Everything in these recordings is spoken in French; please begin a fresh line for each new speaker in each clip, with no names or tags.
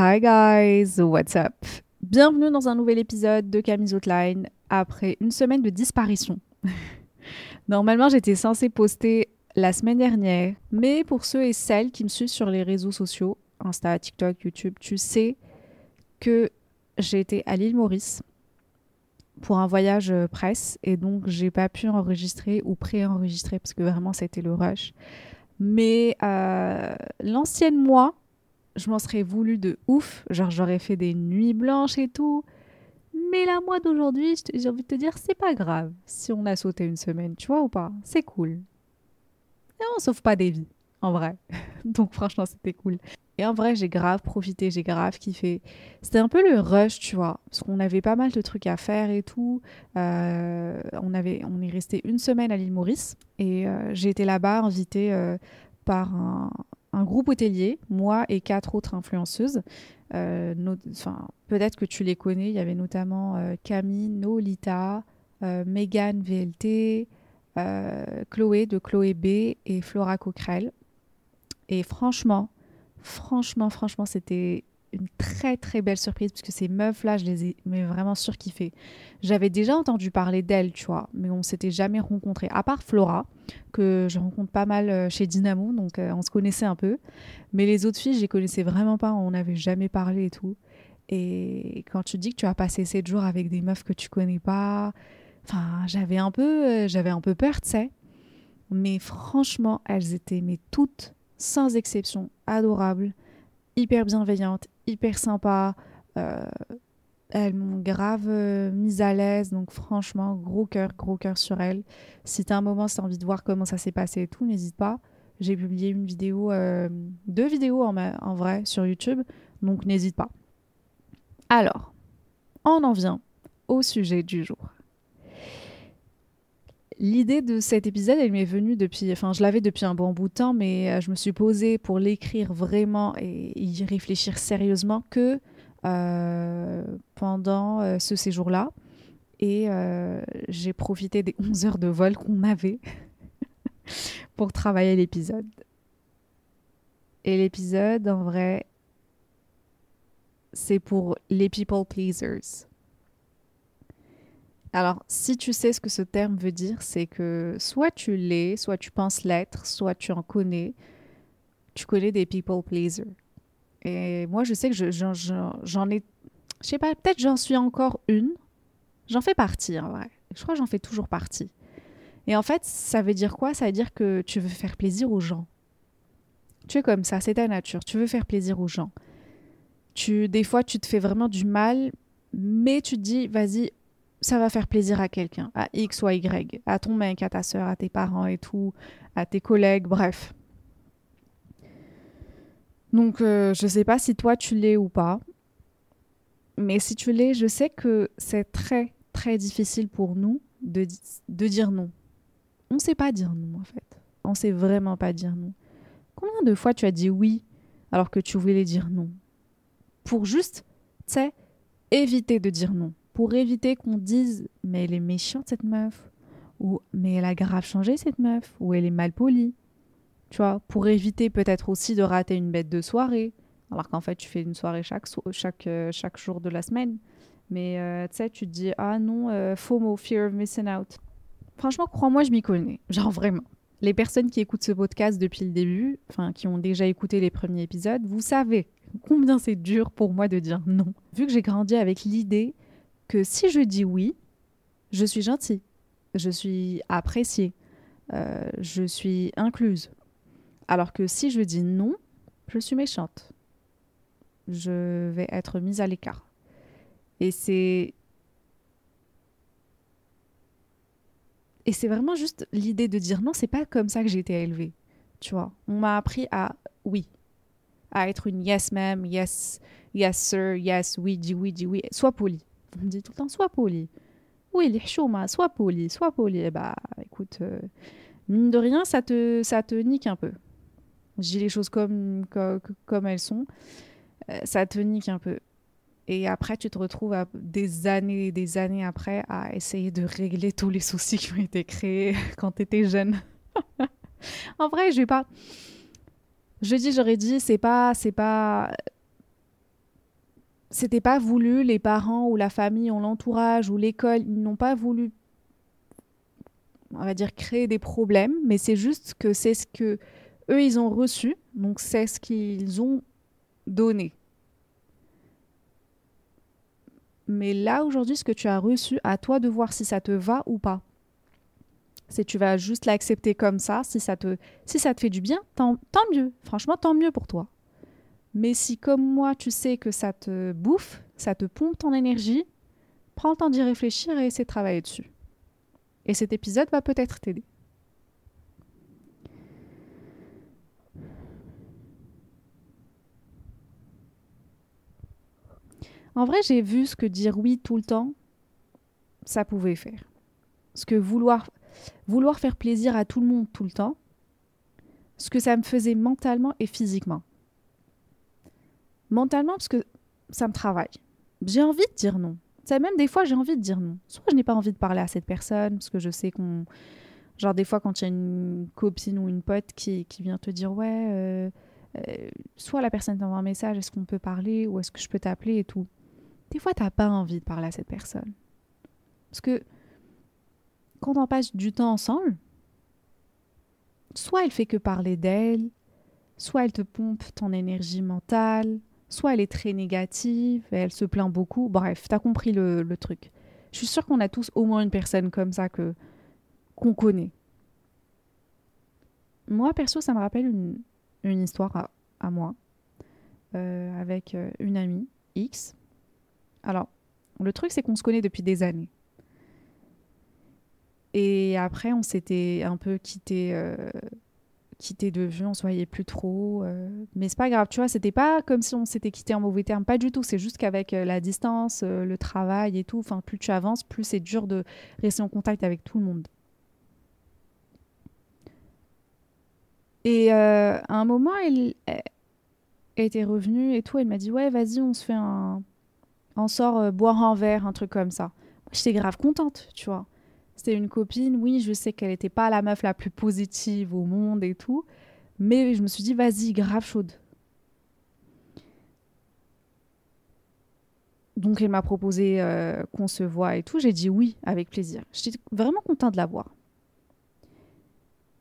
Hi guys, what's up? Bienvenue dans un nouvel épisode de Camille's Outline après une semaine de disparition. Normalement, j'étais censée poster la semaine dernière, mais pour ceux et celles qui me suivent sur les réseaux sociaux, Insta, TikTok, YouTube, tu sais que j'ai été à l'île Maurice pour un voyage euh, presse et donc j'ai pas pu enregistrer ou pré-enregistrer parce que vraiment c'était le rush. Mais euh, l'ancienne moi, je m'en serais voulu de ouf, genre j'aurais fait des nuits blanches et tout. Mais la moi d'aujourd'hui, j'ai envie de te dire, c'est pas grave si on a sauté une semaine, tu vois ou pas C'est cool. Et on sauve pas des vies, en vrai. Donc franchement, c'était cool. Et en vrai, j'ai grave profité, j'ai grave kiffé. C'était un peu le rush, tu vois, parce qu'on avait pas mal de trucs à faire et tout. Euh, on, avait, on est resté une semaine à l'île Maurice et euh, j'ai été là-bas invitée euh, par un, un groupe hôtelier, moi et quatre autres influenceuses. Euh, Peut-être que tu les connais, il y avait notamment euh, Camille, Nolita, euh, Megan VLT, Chloé de Chloé B et Flora Coquerel. Et franchement, franchement, franchement, c'était une très très belle surprise parce que ces meufs-là, je les ai mais vraiment surkiffées. J'avais déjà entendu parler d'elles, tu vois, mais on s'était jamais rencontrés. À part Flora, que je rencontre pas mal euh, chez Dynamo, donc euh, on se connaissait un peu. Mais les autres filles, je les connaissais vraiment pas, on n'avait jamais parlé et tout. Et quand tu dis que tu as passé 7 jours avec des meufs que tu connais pas, enfin, j'avais un peu, euh, j'avais un peu peur, tu sais. Mais franchement, elles étaient mais toutes, sans exception, adorables, hyper bienveillantes, hyper sympas. euh, elles m'ont grave euh, mise à l'aise, donc franchement, gros cœur, gros cœur sur elles. Si t'as un moment, si t'as envie de voir comment ça s'est passé et tout, n'hésite pas. J'ai publié une vidéo, euh, deux vidéos en vrai sur YouTube, donc n'hésite pas. Alors, on en vient au sujet du jour. L'idée de cet épisode, elle m'est venue depuis, enfin, je l'avais depuis un bon bout de temps, mais euh, je me suis posée pour l'écrire vraiment et y réfléchir sérieusement que euh, pendant euh, ce séjour-là. Et j'ai profité des 11 heures de vol qu'on avait pour travailler l'épisode. Et l'épisode, en vrai, c'est pour les people pleasers. Alors, si tu sais ce que ce terme veut dire, c'est que soit tu l'es, soit tu penses l'être, soit tu en connais. Tu connais des people pleasers. Et moi, je sais que je- j'en j'en- j'en ai. Je sais pas, peut-être j'en suis encore une. J'en fais partie, en vrai. Je crois que j'en fais toujours partie. Et en fait, ça veut dire quoi? Ça veut dire que tu veux faire plaisir aux gens. Tu es comme ça, c'est ta nature. Tu veux faire plaisir aux gens. Tu, des fois, tu te fais vraiment du mal, mais tu te dis, vas-y, ça va faire plaisir à quelqu'un, à X ou à Y, à ton mec, à ta soeur, à tes parents et tout, à tes collègues, bref. Donc, euh, je sais pas si toi tu l'es ou pas, mais si tu l'es, je sais que c'est très, très difficile pour nous de, de dire non. On sait pas dire non, en fait. On sait vraiment pas dire non. Combien de fois tu as dit oui alors que tu voulais dire non? Pour juste, tu sais, éviter de dire non. Pour éviter qu'on dise mais elle est méchante cette meuf ou mais elle a grave changé cette meuf ou elle est mal polie. Tu vois, pour éviter peut-être aussi de rater une bête de soirée alors qu'en fait tu fais une soirée chaque chaque euh, chaque jour de la semaine. Mais euh, tu sais, tu te dis ah non, euh, FOMO, fear of missing out. Franchement, crois-moi, je m'y connais. Genre vraiment. Les personnes qui écoutent ce podcast depuis le début, enfin qui ont déjà écouté les premiers épisodes, vous savez combien c'est dur pour moi de dire non. Vu que j'ai grandi avec l'idée que si je dis oui, je suis gentille, je suis appréciée, euh, je suis incluse. Alors que si je dis non, je suis méchante. Je vais être mise à l'écart. Et c'est Et c'est vraiment juste l'idée de dire non, c'est pas comme ça que j'ai été élevée. Tu vois, on m'a appris à oui, à être une yes ma'am, yes, yes sir, yes, oui, dis oui, dis oui. Sois poli. On me dit tout le temps, sois poli. Oui, les chouma, sois poli, sois poli. Bah écoute, euh, mine de rien, ça te, ça te nique un peu. Je dis les choses comme, comme, comme elles sont. Euh, ça te nique un peu. Et après, tu te retrouves des années et des années après à essayer de régler tous les soucis qui ont été créés quand tu étais jeune. en vrai, je vais pas. Je dis, j'aurais dit, c'est pas, c'est pas, c'était pas voulu. Les parents ou la famille ou l'entourage ou l'école, ils n'ont pas voulu, on va dire, créer des problèmes. Mais c'est juste que c'est ce que eux ils ont reçu, donc c'est ce qu'ils ont donné. Mais là, aujourd'hui, ce que tu as reçu, à toi de voir si ça te va ou pas. Si tu vas juste l'accepter comme ça, si ça te, si ça te fait du bien, tant, tant mieux. Franchement, tant mieux pour toi. Mais si, comme moi, tu sais que ça te bouffe, ça te pompe ton énergie, prends le temps d'y réfléchir et essaie de travailler dessus. Et cet épisode va peut-être t'aider. En vrai, j'ai vu ce que dire oui tout le temps, ça pouvait faire. Ce que vouloir, vouloir faire plaisir à tout le monde tout le temps, ce que ça me faisait mentalement et physiquement. Mentalement, parce que ça me travaille. J'ai envie de dire non. Ça, même des fois, j'ai envie de dire non. Soit je n'ai pas envie de parler à cette personne, parce que je sais qu'on. Genre, des fois, quand il y a une copine ou une pote qui, qui vient te dire, ouais, euh, euh, soit la personne t'envoie un message, est-ce qu'on peut parler, ou est-ce que je peux t'appeler et tout des fois, tu n'as pas envie de parler à cette personne. Parce que quand on passe du temps ensemble, soit elle fait que parler d'elle, soit elle te pompe ton énergie mentale, soit elle est très négative elle se plaint beaucoup. Bref, tu as compris le, truc. Je suis sûre qu'on a tous au moins une personne comme ça que qu'on connaît. Moi, perso, ça me rappelle une, histoire à, moi euh, avec euh, une amie X alors, le truc, c'est qu'on se connaît depuis des années. Et après, on s'était un peu quitté, euh, quitté de vue, on se voyait plus trop. Euh. mais c'est pas grave, tu vois, c'était pas comme si on s'était quitté en mauvais termes, pas du tout. C'est juste qu'avec euh, la distance, euh, le travail et tout, enfin, plus tu avances, plus c'est dur de rester en contact avec tout le monde. Et à un moment, elle, était revenue et tout, elle m'a dit Ouais, vas-y, on se fait un, on sort euh, boire un verre, un truc comme ça. J'étais grave contente, tu vois. C'était une copine, oui, je sais qu'elle n'était pas la meuf la plus positive au monde et tout, mais je me suis dit, vas-y, grave chaude. Donc elle m'a proposé euh, qu'on se voit et tout. J'ai dit oui, avec plaisir. J'étais vraiment contente de la voir.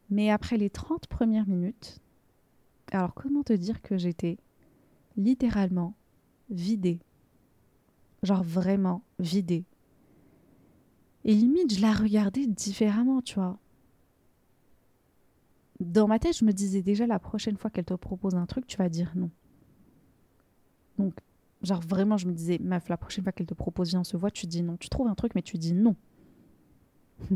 Mais après les 30 premières minutes, alors comment te dire que j'étais littéralement vidée? Genre vraiment vidée. Et limite, je la regardais différemment, tu vois. Dans ma tête, je me disais déjà la prochaine fois qu'elle te propose un truc, tu vas dire non. Donc, genre vraiment, je me disais, meuf, la prochaine fois qu'elle te propose, viens, on se voit, tu dis non. Tu trouves un truc, mais tu dis non.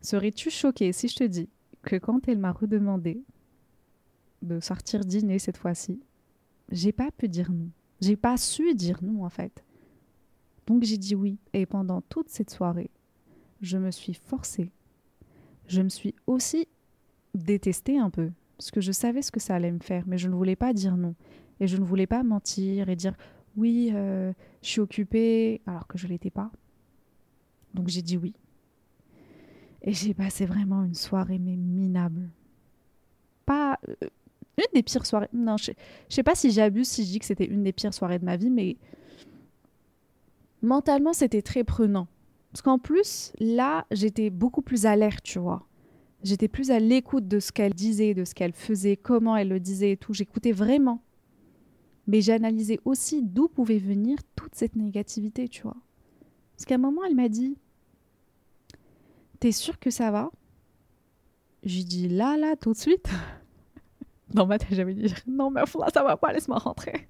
Serais-tu choquée si je te dis que quand elle m'a redemandé de sortir dîner cette fois-ci, j'ai pas pu dire non. J'ai pas su dire non en fait. Donc j'ai dit oui. Et pendant toute cette soirée, je me suis forcée. Je me suis aussi détestée un peu. Parce que je savais ce que ça allait me faire. Mais je ne voulais pas dire non. Et je ne voulais pas mentir et dire oui, euh, je suis occupée, alors que je ne l'étais pas. Donc j'ai dit oui. Et j'ai passé vraiment une soirée mais minable. Pas. Euh, une des pires soirées. Non, je, je sais pas si j'abuse si je dis que c'était une des pires soirées de ma vie, mais mentalement, c'était très prenant. Parce qu'en plus, là, j'étais beaucoup plus alerte, tu vois. J'étais plus à l'écoute de ce qu'elle disait, de ce qu'elle faisait, comment elle le disait et tout. J'écoutais vraiment. Mais j'analysais aussi d'où pouvait venir toute cette négativité, tu vois. Parce qu'à un moment, elle m'a dit T'es sûr que ça va? J'ai dit là, là, tout de suite. Dans ma tête, j'avais dit non, mais là, ça va pas, laisse-moi rentrer.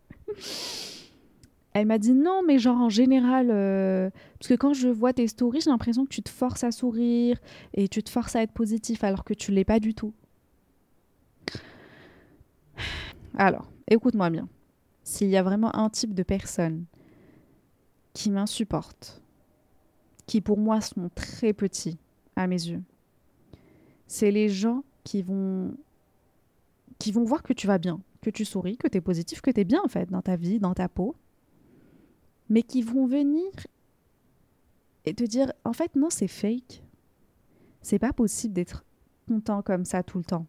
Elle m'a dit non, mais genre en général, euh, parce que quand je vois tes stories, j'ai l'impression que tu te forces à sourire et tu te forces à être positif alors que tu l'es pas du tout. Alors, écoute-moi bien. S'il y a vraiment un type de personne qui m'insupporte, qui pour moi sont très petits à mes yeux, c'est les gens qui vont qui vont voir que tu vas bien, que tu souris, que tu es positif, que tu es bien en fait dans ta vie, dans ta peau, mais qui vont venir et te dire en fait non, c'est fake. C'est pas possible d'être content comme ça tout le temps.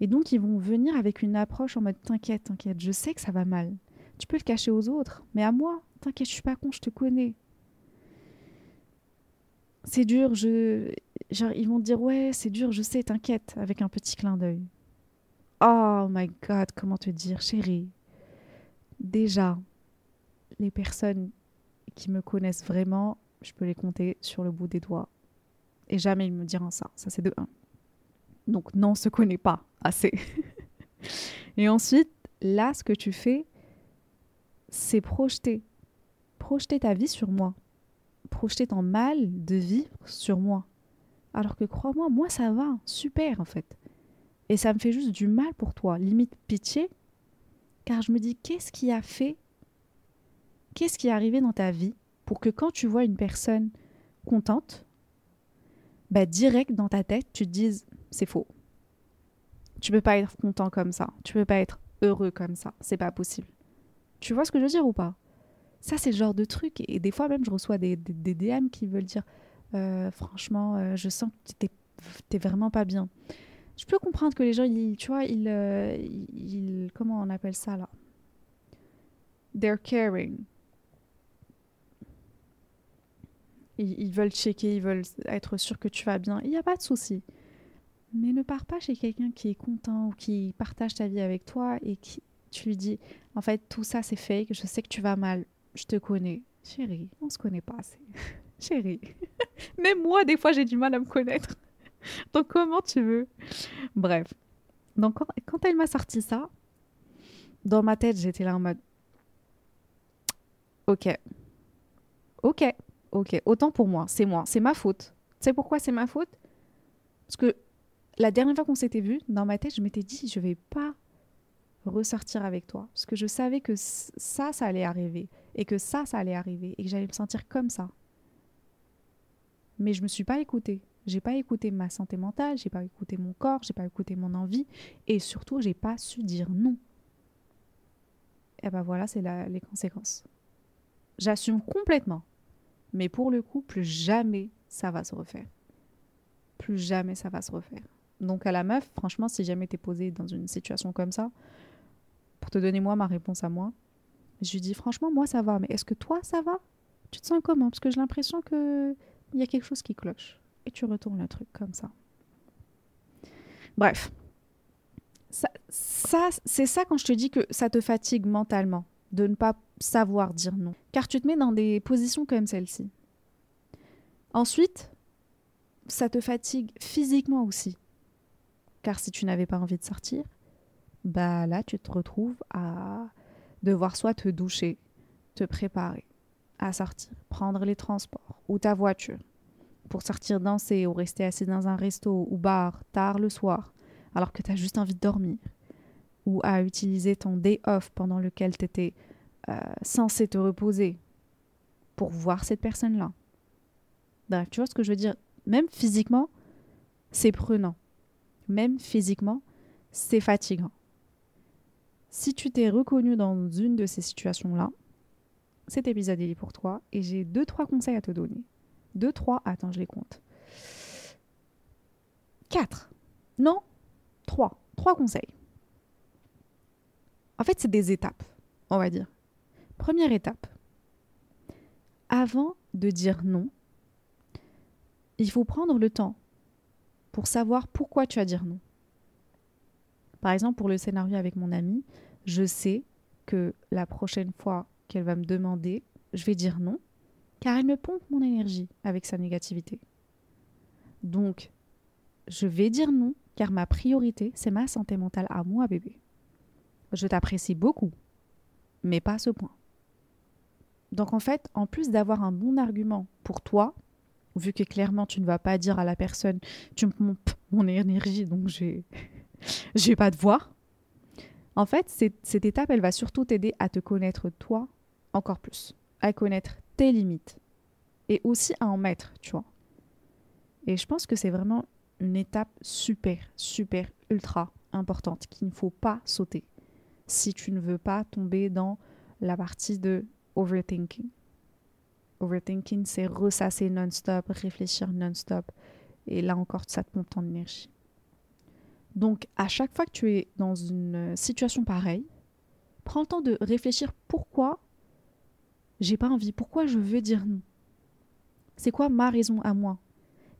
Et donc ils vont venir avec une approche en mode t'inquiète, t'inquiète, je sais que ça va mal. Tu peux le cacher aux autres, mais à moi, t'inquiète, je suis pas con, je te connais. C'est dur, je genre ils vont dire ouais, c'est dur, je sais, t'inquiète avec un petit clin d'œil. Oh my god, comment te dire, chérie. Déjà, les personnes qui me connaissent vraiment, je peux les compter sur le bout des doigts. Et jamais ils me diront ça. Ça, c'est de un. Donc, non, on se connaît pas assez. Et ensuite, là, ce que tu fais, c'est projeter. Projeter ta vie sur moi. Projeter ton mal de vivre sur moi. Alors que crois-moi, moi, ça va. Super, en fait. Et ça me fait juste du mal pour toi. Limite pitié. Car je me dis, qu'est-ce qui a fait Qu'est-ce qui est arrivé dans ta vie pour que quand tu vois une personne contente, bah direct dans ta tête, tu te dises c'est faux. Tu peux pas être content comme ça. Tu peux pas être heureux comme ça. C'est pas possible. Tu vois ce que je veux dire ou pas? Ça, c'est le genre de truc. Et des fois même, je reçois des, des, DM qui veulent dire euh, franchement, euh, je sens que tu t'es vraiment pas bien. Je peux comprendre que les gens, ils, tu vois, ils, euh, ils, comment on appelle ça là? They're caring. Ils, veulent checker, ils veulent être sûrs que tu vas bien. Il n'y a pas de souci. Mais ne pars pas chez quelqu'un qui est content ou qui partage ta vie avec toi et qui tu lui dis en fait tout ça c'est fake, je sais que tu vas mal, je te connais. Chérie, on se connaît pas assez. Chérie. Même moi des fois j'ai du mal à me connaître. Donc comment tu veux? Bref. Donc quand elle m'a sorti ça, dans ma tête, j'étais là en mode OK. OK. Ok, autant pour moi, c'est moi, c'est ma faute. Tu sais pourquoi c'est ma faute? Parce que la dernière fois qu'on s'était vu, dans ma tête, je m'étais dit, je vais pas ressortir avec toi. Parce que je savais que ça, ça allait arriver. Et que ça, ça allait arriver. Et que j'allais me sentir comme ça. Mais je me suis pas écoutée. J'ai pas écouté ma santé mentale, j'ai pas écouté mon corps, j'ai pas écouté mon envie. Et surtout, j'ai pas su dire non. Et ben voilà, c'est les conséquences. J'assume complètement. Mais pour le coup, plus jamais ça va se refaire. Plus jamais ça va se refaire. Donc à la meuf, franchement, si jamais t'es posé dans une situation comme ça, pour te donner moi ma réponse à moi, je lui dis franchement, moi ça va, mais est-ce que toi ça va? Tu te sens comment? Parce que j'ai l'impression que il y a quelque chose qui cloche. Et tu retournes le truc comme ça. Bref. Ça, ça c'est ça quand je te dis que ça te fatigue mentalement de ne pas savoir dire non. Car tu te mets dans des positions comme celle-ci. Ensuite, ça te fatigue physiquement aussi. Car si tu n'avais pas envie de sortir, bah là, tu te retrouves à devoir soit te doucher, te préparer à sortir, prendre les transports ou ta voiture pour sortir danser ou rester assis dans un resto ou bar tard le soir alors que tu as juste envie de dormir ou à utiliser ton day off pendant lequel tu étais euh, censé te reposer pour voir cette personne-là. Bref, tu vois ce que je veux dire? Même physiquement, c'est prenant. Même physiquement, c'est fatigant. Si tu t'es reconnu dans une de ces situations-là, cet épisode est pour toi et j'ai deux, trois conseils à te donner. Deux, trois, attends, je les compte. Quatre. Non, trois. Trois conseils. En fait, c'est des étapes, on va dire. Première étape. Avant de dire non, il faut prendre le temps pour savoir pourquoi tu vas dire non. Par exemple, pour le scénario avec mon amie, je sais que la prochaine fois qu'elle va me demander, je vais dire non, car elle me pompe mon énergie avec sa négativité. Donc, je vais dire non, car ma priorité, c'est ma santé mentale à moi, bébé. Je t'apprécie beaucoup, mais pas à ce point. Donc en fait, en plus d'avoir un bon argument pour toi, vu que clairement tu ne vas pas dire à la personne tu me pompes mon énergie donc j'ai j'ai pas de voix. En fait, cette étape, elle va surtout t'aider à te connaître toi encore plus, à connaître tes limites et aussi à en mettre, tu vois. Et je pense que c'est vraiment une étape super, super, ultra importante qu'il ne faut pas sauter si tu ne veux pas tomber dans la partie de overthinking. Overthinking, c'est ressasser non-stop, réfléchir non-stop. Et là encore, ça te pompe ton énergie. Donc, à chaque fois que tu es dans une situation pareille, prends le temps de réfléchir pourquoi j'ai pas envie, pourquoi je veux dire non. C'est quoi ma raison à moi?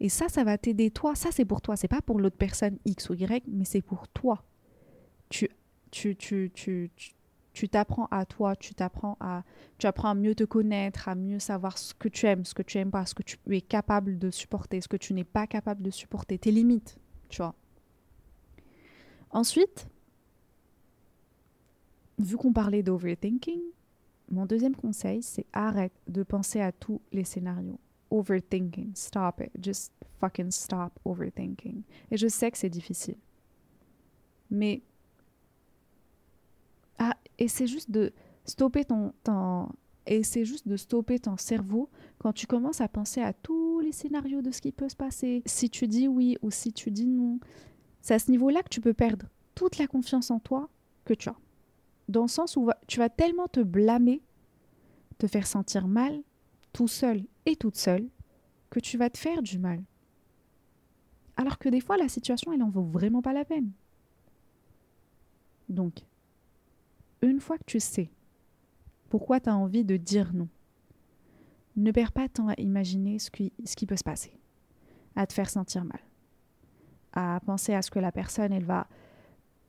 Et ça, ça va t'aider toi. Ça, c'est pour toi. C'est pas pour l'autre personne X ou Y, mais c'est pour toi. Tu, tu, tu, tu, tu tu t'apprends à toi, tu t'apprends à, tu apprends à mieux te connaître, à mieux savoir ce que tu aimes, ce que tu aimes pas, ce que tu es capable de supporter, ce que tu n'es pas capable de supporter, tes limites, tu vois. Ensuite, vu qu'on parlait d'overthinking, mon deuxième conseil, c'est arrête de penser à tous les scénarios. Overthinking, stop it, just fucking stop overthinking. Et je sais que c'est difficile. Mais ah, et c'est juste de stopper ton, et c'est juste de stopper ton cerveau quand tu commences à penser à tous les scénarios de ce qui peut se passer. Si tu dis oui ou si tu dis non, c'est à ce niveau-là que tu peux perdre toute la confiance en toi que tu as. Dans le sens où tu vas tellement te blâmer, te faire sentir mal, tout seul et toute seule, que tu vas te faire du mal. Alors que des fois, la situation, elle en vaut vraiment pas la peine. Donc, une fois que tu sais pourquoi tu as envie de dire non, ne perds pas temps à imaginer ce qui, ce qui peut se passer, à te faire sentir mal, à penser à ce que la personne, elle va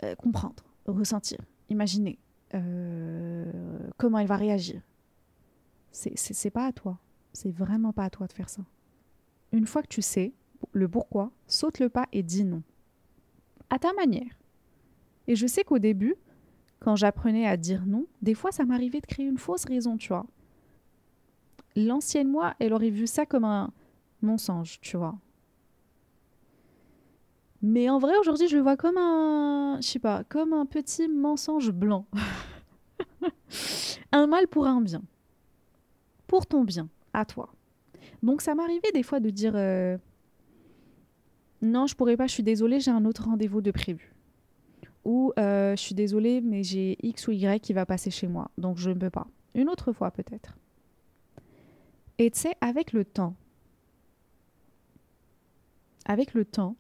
euh, comprendre, ressentir, imaginer euh, comment elle va réagir. C'est pas à toi. C'est vraiment pas à toi de faire ça. Une fois que tu sais le pourquoi, saute le pas et dis non. À ta manière. Et je sais qu'au début, quand j'apprenais à dire non, des fois ça m'arrivait de créer une fausse raison, tu vois. L'ancienne moi, elle aurait vu ça comme un mensonge, tu vois. Mais en vrai, aujourd'hui, je le vois comme un, je sais pas, comme un petit mensonge blanc. un mal pour un bien. Pour ton bien, à toi. Donc ça m'arrivait des fois de dire euh, non, je pourrais pas, je suis désolée, j'ai un autre rendez-vous de prévu ou euh, je suis désolée, mais j'ai X ou Y qui va passer chez moi, donc je ne peux pas. Une autre fois peut-être. Et tu sais, avec le temps, avec le temps,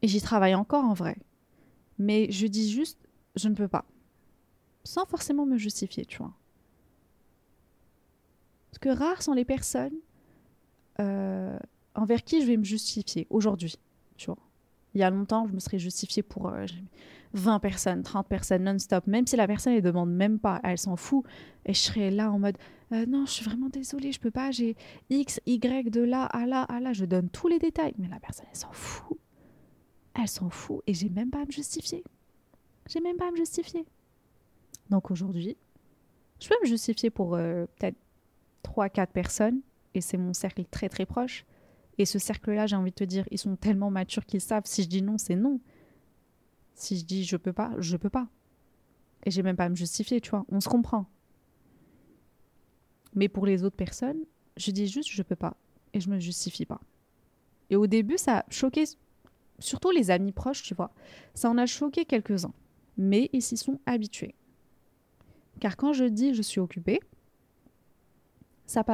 et j'y travaille encore en vrai, mais je dis juste, je ne peux pas, sans forcément me justifier, tu vois. Parce que rares sont les personnes euh, envers qui je vais me justifier aujourd'hui tu vois. Il y a longtemps, je me serais justifiée pour 20 euh, personnes, 30 personnes non-stop, même si la personne ne demande même pas, elle s'en fout. Et je serais là en mode euh, Non, je suis vraiment désolée, je peux pas, j'ai X, Y de là à là à là, je donne tous les détails. Mais la personne, elle s'en fout. Elle s'en fout et j'ai même pas à me justifier. J'ai même pas à me justifier. Donc aujourd'hui, je peux me justifier pour euh, peut-être 3-4 personnes, et c'est mon cercle très très proche. Et ce cercle-là, j'ai envie de te dire, ils sont tellement matures qu'ils savent si je dis non, c'est non. Si je dis je peux pas, je peux pas. Et j'ai même pas à me justifier, tu vois. On se comprend. Mais pour les autres personnes, je dis juste je peux pas. Et je me justifie pas. Et au début, ça a choqué surtout les amis proches, tu vois. Ça en a choqué quelques-uns. Mais ils s'y sont habitués. Car quand je dis je suis occupée, ça,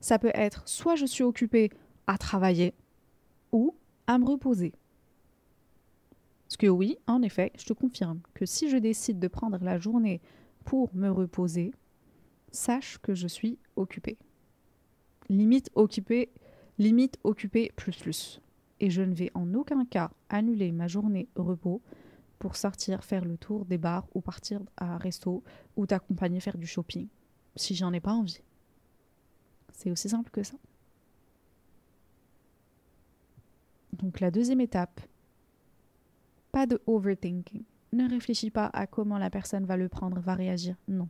ça peut être soit je suis occupée à travailler ou à me reposer. Parce que oui, en effet, je te confirme que si je décide de prendre la journée pour me reposer, sache que je suis occupée. Limite occupée, limite occupée plus plus. Et je ne vais en aucun cas annuler ma journée repos pour sortir faire le tour des bars ou partir à un resto ou t'accompagner faire du shopping si j'en ai pas envie. C'est aussi simple que ça. Donc la deuxième étape, pas de overthinking. ne réfléchis pas à comment la personne va le prendre, va réagir. Non.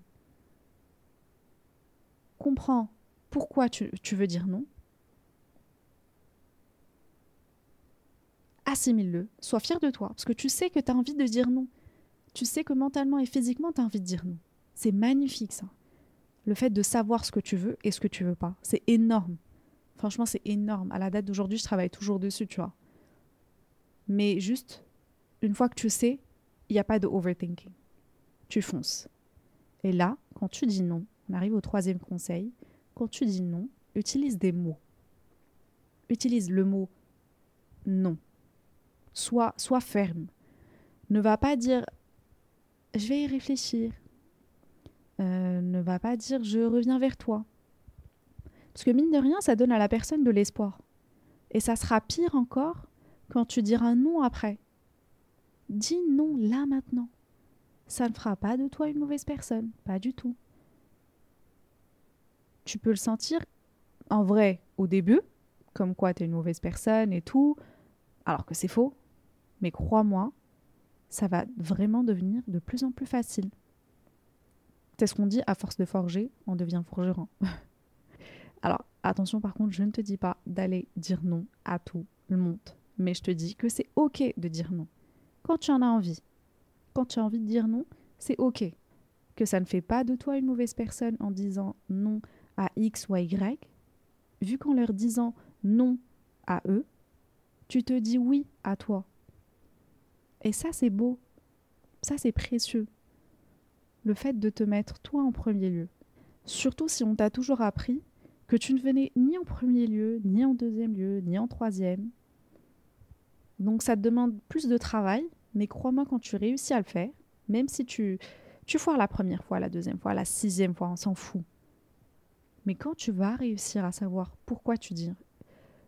Comprends pourquoi tu, veux dire non. Assimile-le, sois fier de toi, parce que tu sais que tu as envie de dire non. Tu sais que mentalement et physiquement, tu as envie de dire non. C'est magnifique ça. Le fait de savoir ce que tu veux et ce que tu veux pas, c'est énorme. Franchement, c'est énorme. À la date d'aujourd'hui, je travaille toujours dessus, tu vois. Mais juste, une fois que tu sais, il n'y a pas de overthinking. Tu fonces. Et là, quand tu dis non, on arrive au troisième conseil. Quand tu dis non, utilise des mots. Utilise le mot non. Sois, sois ferme. Ne va pas dire je vais y réfléchir. Euh, ne va pas dire je reviens vers toi. Parce que mine de rien, ça donne à la personne de l'espoir. Et ça sera pire encore quand tu diras non après. Dis non là maintenant. Ça ne fera pas de toi une mauvaise personne, pas du tout. Tu peux le sentir en vrai au début, comme quoi tu es une mauvaise personne et tout, alors que c'est faux. Mais crois-moi, ça va vraiment devenir de plus en plus facile. C'est ce qu'on dit, à force de forger, on devient forgeron. Alors, attention par contre, je ne te dis pas d'aller dire non à tout le monde, mais je te dis que c'est ok de dire non. Quand tu en as envie, quand tu as envie de dire non, c'est ok. Que ça ne fait pas de toi une mauvaise personne en disant non à X ou à Y, vu qu'en leur disant non à eux, tu te dis oui à toi. Et ça, c'est beau. Ça, c'est précieux. Le fait de te mettre toi en premier lieu. Surtout si on t'a toujours appris que tu ne venais ni en premier lieu, ni en deuxième lieu, ni en troisième. Donc ça te demande plus de travail, mais crois-moi quand tu réussis à le faire, même si tu, tu foires la première fois, la deuxième fois, la sixième fois, on s'en fout. Mais quand tu vas réussir à savoir pourquoi tu dis,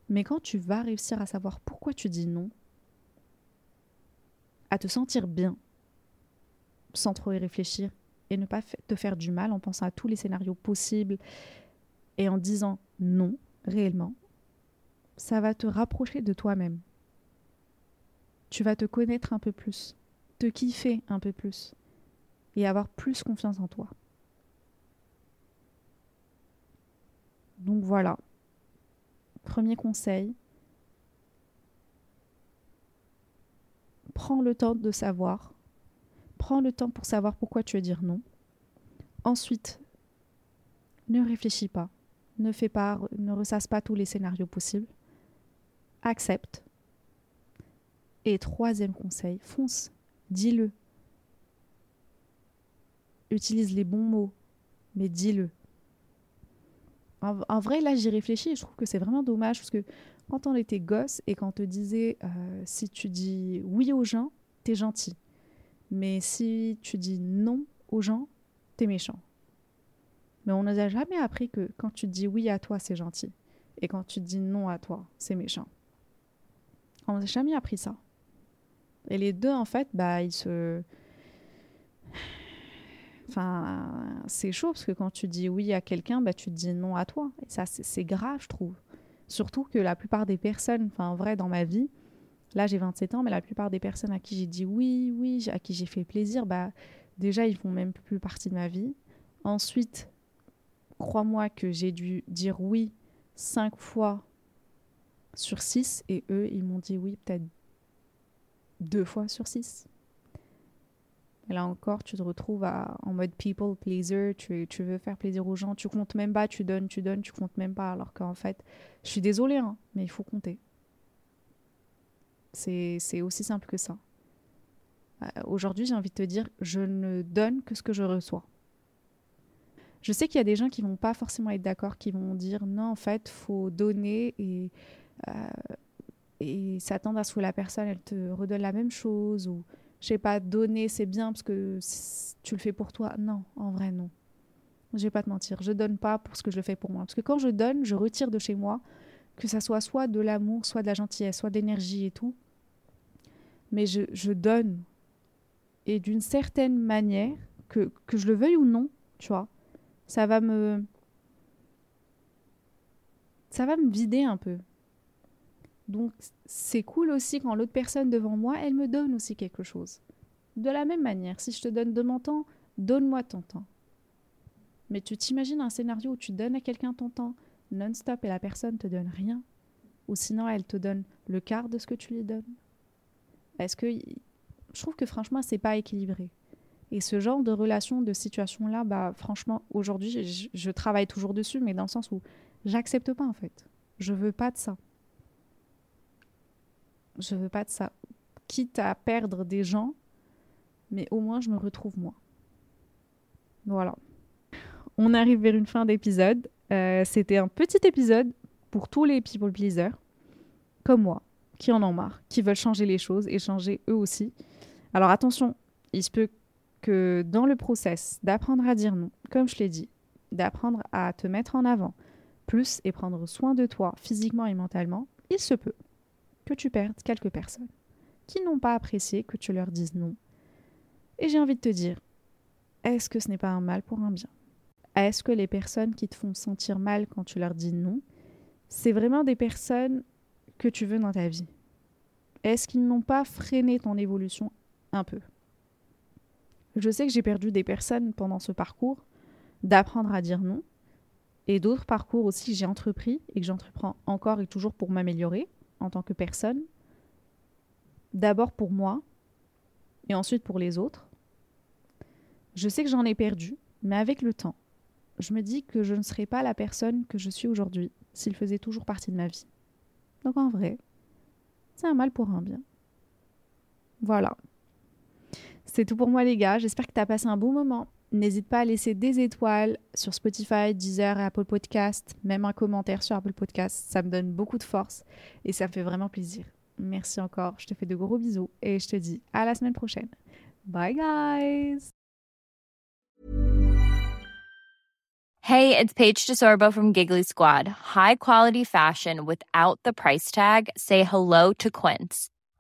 mais quand tu vas réussir à savoir pourquoi tu dis non, à te sentir bien, sans trop y réfléchir, et ne pas te faire du mal en pensant à tous les scénarios possibles et en disant non réellement, ça va te rapprocher de toi-même. Tu vas te connaître un peu plus, te kiffer un peu plus et avoir plus confiance en toi. Donc voilà. Premier conseil, prends le temps de savoir. Prends le temps pour savoir pourquoi tu veux dire non. Ensuite, ne réfléchis pas. Ne fais pas, ne ressasse pas tous les scénarios possibles. Accepte. Et troisième conseil, fonce. Dis-le. Utilise les bons mots, mais dis-le. En, vrai, là, j'y réfléchis et je trouve que c'est vraiment dommage parce que quand on était gosse et qu'on te disait euh, si tu dis oui aux gens, t'es gentil. Mais si tu dis non aux gens, t'es méchant. Mais on nous a jamais appris que quand tu dis oui à toi, c'est gentil. Et quand tu dis non à toi, c'est méchant. On n'a jamais appris ça. Et les deux, en fait, bah, ils se. Enfin, c'est chaud parce que quand tu dis oui à quelqu'un, bah, tu dis non à toi. Et ça, c'est grave, je trouve. Surtout que la plupart des personnes, enfin, en vrai, dans ma vie, là, j'ai 27 ans, mais la plupart des personnes à qui j'ai dit oui, oui, à qui j'ai fait plaisir, bah, déjà, ils font même plus partie de ma vie. Ensuite, crois-moi que j'ai dû dire oui cinq fois sur six et eux, ils m'ont dit oui peut-être deux fois sur six. Et là encore, tu te retrouves en mode people pleaser, tu, veux faire plaisir aux gens, tu comptes même pas, tu donnes, tu donnes, tu comptes même pas, alors qu'en fait, je suis désolée, hein, mais il faut compter. C'est aussi simple que ça. Euh, aujourd'hui, j'ai envie de te dire, je ne donne que ce que je reçois. Je sais qu'il y a des gens qui vont pas forcément être d'accord, qui vont dire non, en fait, faut donner et, euh, et s'attendre à ce que la personne, elle te redonne la même chose ou je sais pas, donner c'est bien parce que tu le fais pour toi. Non, en vrai, non. Je vais pas te mentir, je donne pas pour ce que je fais pour moi. Parce que quand je donne, je retire de chez moi, que ça soit soit de l'amour, soit de la gentillesse, soit d'énergie et tout. Mais je, je donne. Et d'une certaine manière, que, que je le veuille ou non, tu vois, ça va me. Ça va me vider un peu. Donc c'est cool aussi quand l'autre personne devant moi, elle me donne aussi quelque chose. De la même manière, si je te donne de mon temps, donne-moi ton temps. Mais tu t'imagines un scénario où tu donnes à quelqu'un ton temps non-stop et la personne te donne rien? Ou sinon elle te donne le quart de ce que tu lui donnes? Est-ce que. Je trouve que franchement, c'est pas équilibré. Et ce genre de relation, de situation-là, bah, franchement, aujourd'hui, je, travaille toujours dessus, mais dans le sens où j'accepte pas, en fait. Je veux pas de ça. Je veux pas de ça. Quitte à perdre des gens, mais au moins je me retrouve moi. Voilà. On arrive vers une fin d'épisode. Euh, C'était un petit épisode pour tous les people pleasers, comme moi, qui en ont marre, qui veulent changer les choses et changer eux aussi. Alors attention, il se peut que dans le process d'apprendre à dire non, comme je l'ai dit, d'apprendre à te mettre en avant, plus et prendre soin de toi physiquement et mentalement, il se peut que tu perdes quelques personnes qui n'ont pas apprécié que tu leur dises non. Et j'ai envie de te dire, est-ce que ce n'est pas un mal pour un bien? Est-ce que les personnes qui te font sentir mal quand tu leur dis non, c'est vraiment des personnes que tu veux dans ta vie? Est-ce qu'ils n'ont pas freiné ton évolution un peu? Je sais que j'ai perdu des personnes pendant ce parcours d'apprendre à dire non. Et d'autres parcours aussi que j'ai entrepris et que j'entreprends encore et toujours pour m'améliorer en tant que personne. D'abord pour moi et ensuite pour les autres. Je sais que j'en ai perdu, mais avec le temps, je me dis que je ne serais pas la personne que je suis aujourd'hui s'il faisait toujours partie de ma vie. Donc en vrai, c'est un mal pour un bien. Voilà. C'est tout pour moi les gars, j'espère que tu as passé un bon moment. N'hésite pas à laisser des étoiles sur Spotify, Deezer et Apple Podcast, même un commentaire sur Apple Podcast, ça me donne beaucoup de force et ça me fait vraiment plaisir. Merci encore, je te fais de gros bisous et je te dis à la semaine prochaine. Bye guys!
Hey, it's Paige DeSorbo from Giggly Squad. High quality fashion without the price tag. Say hello to Quince.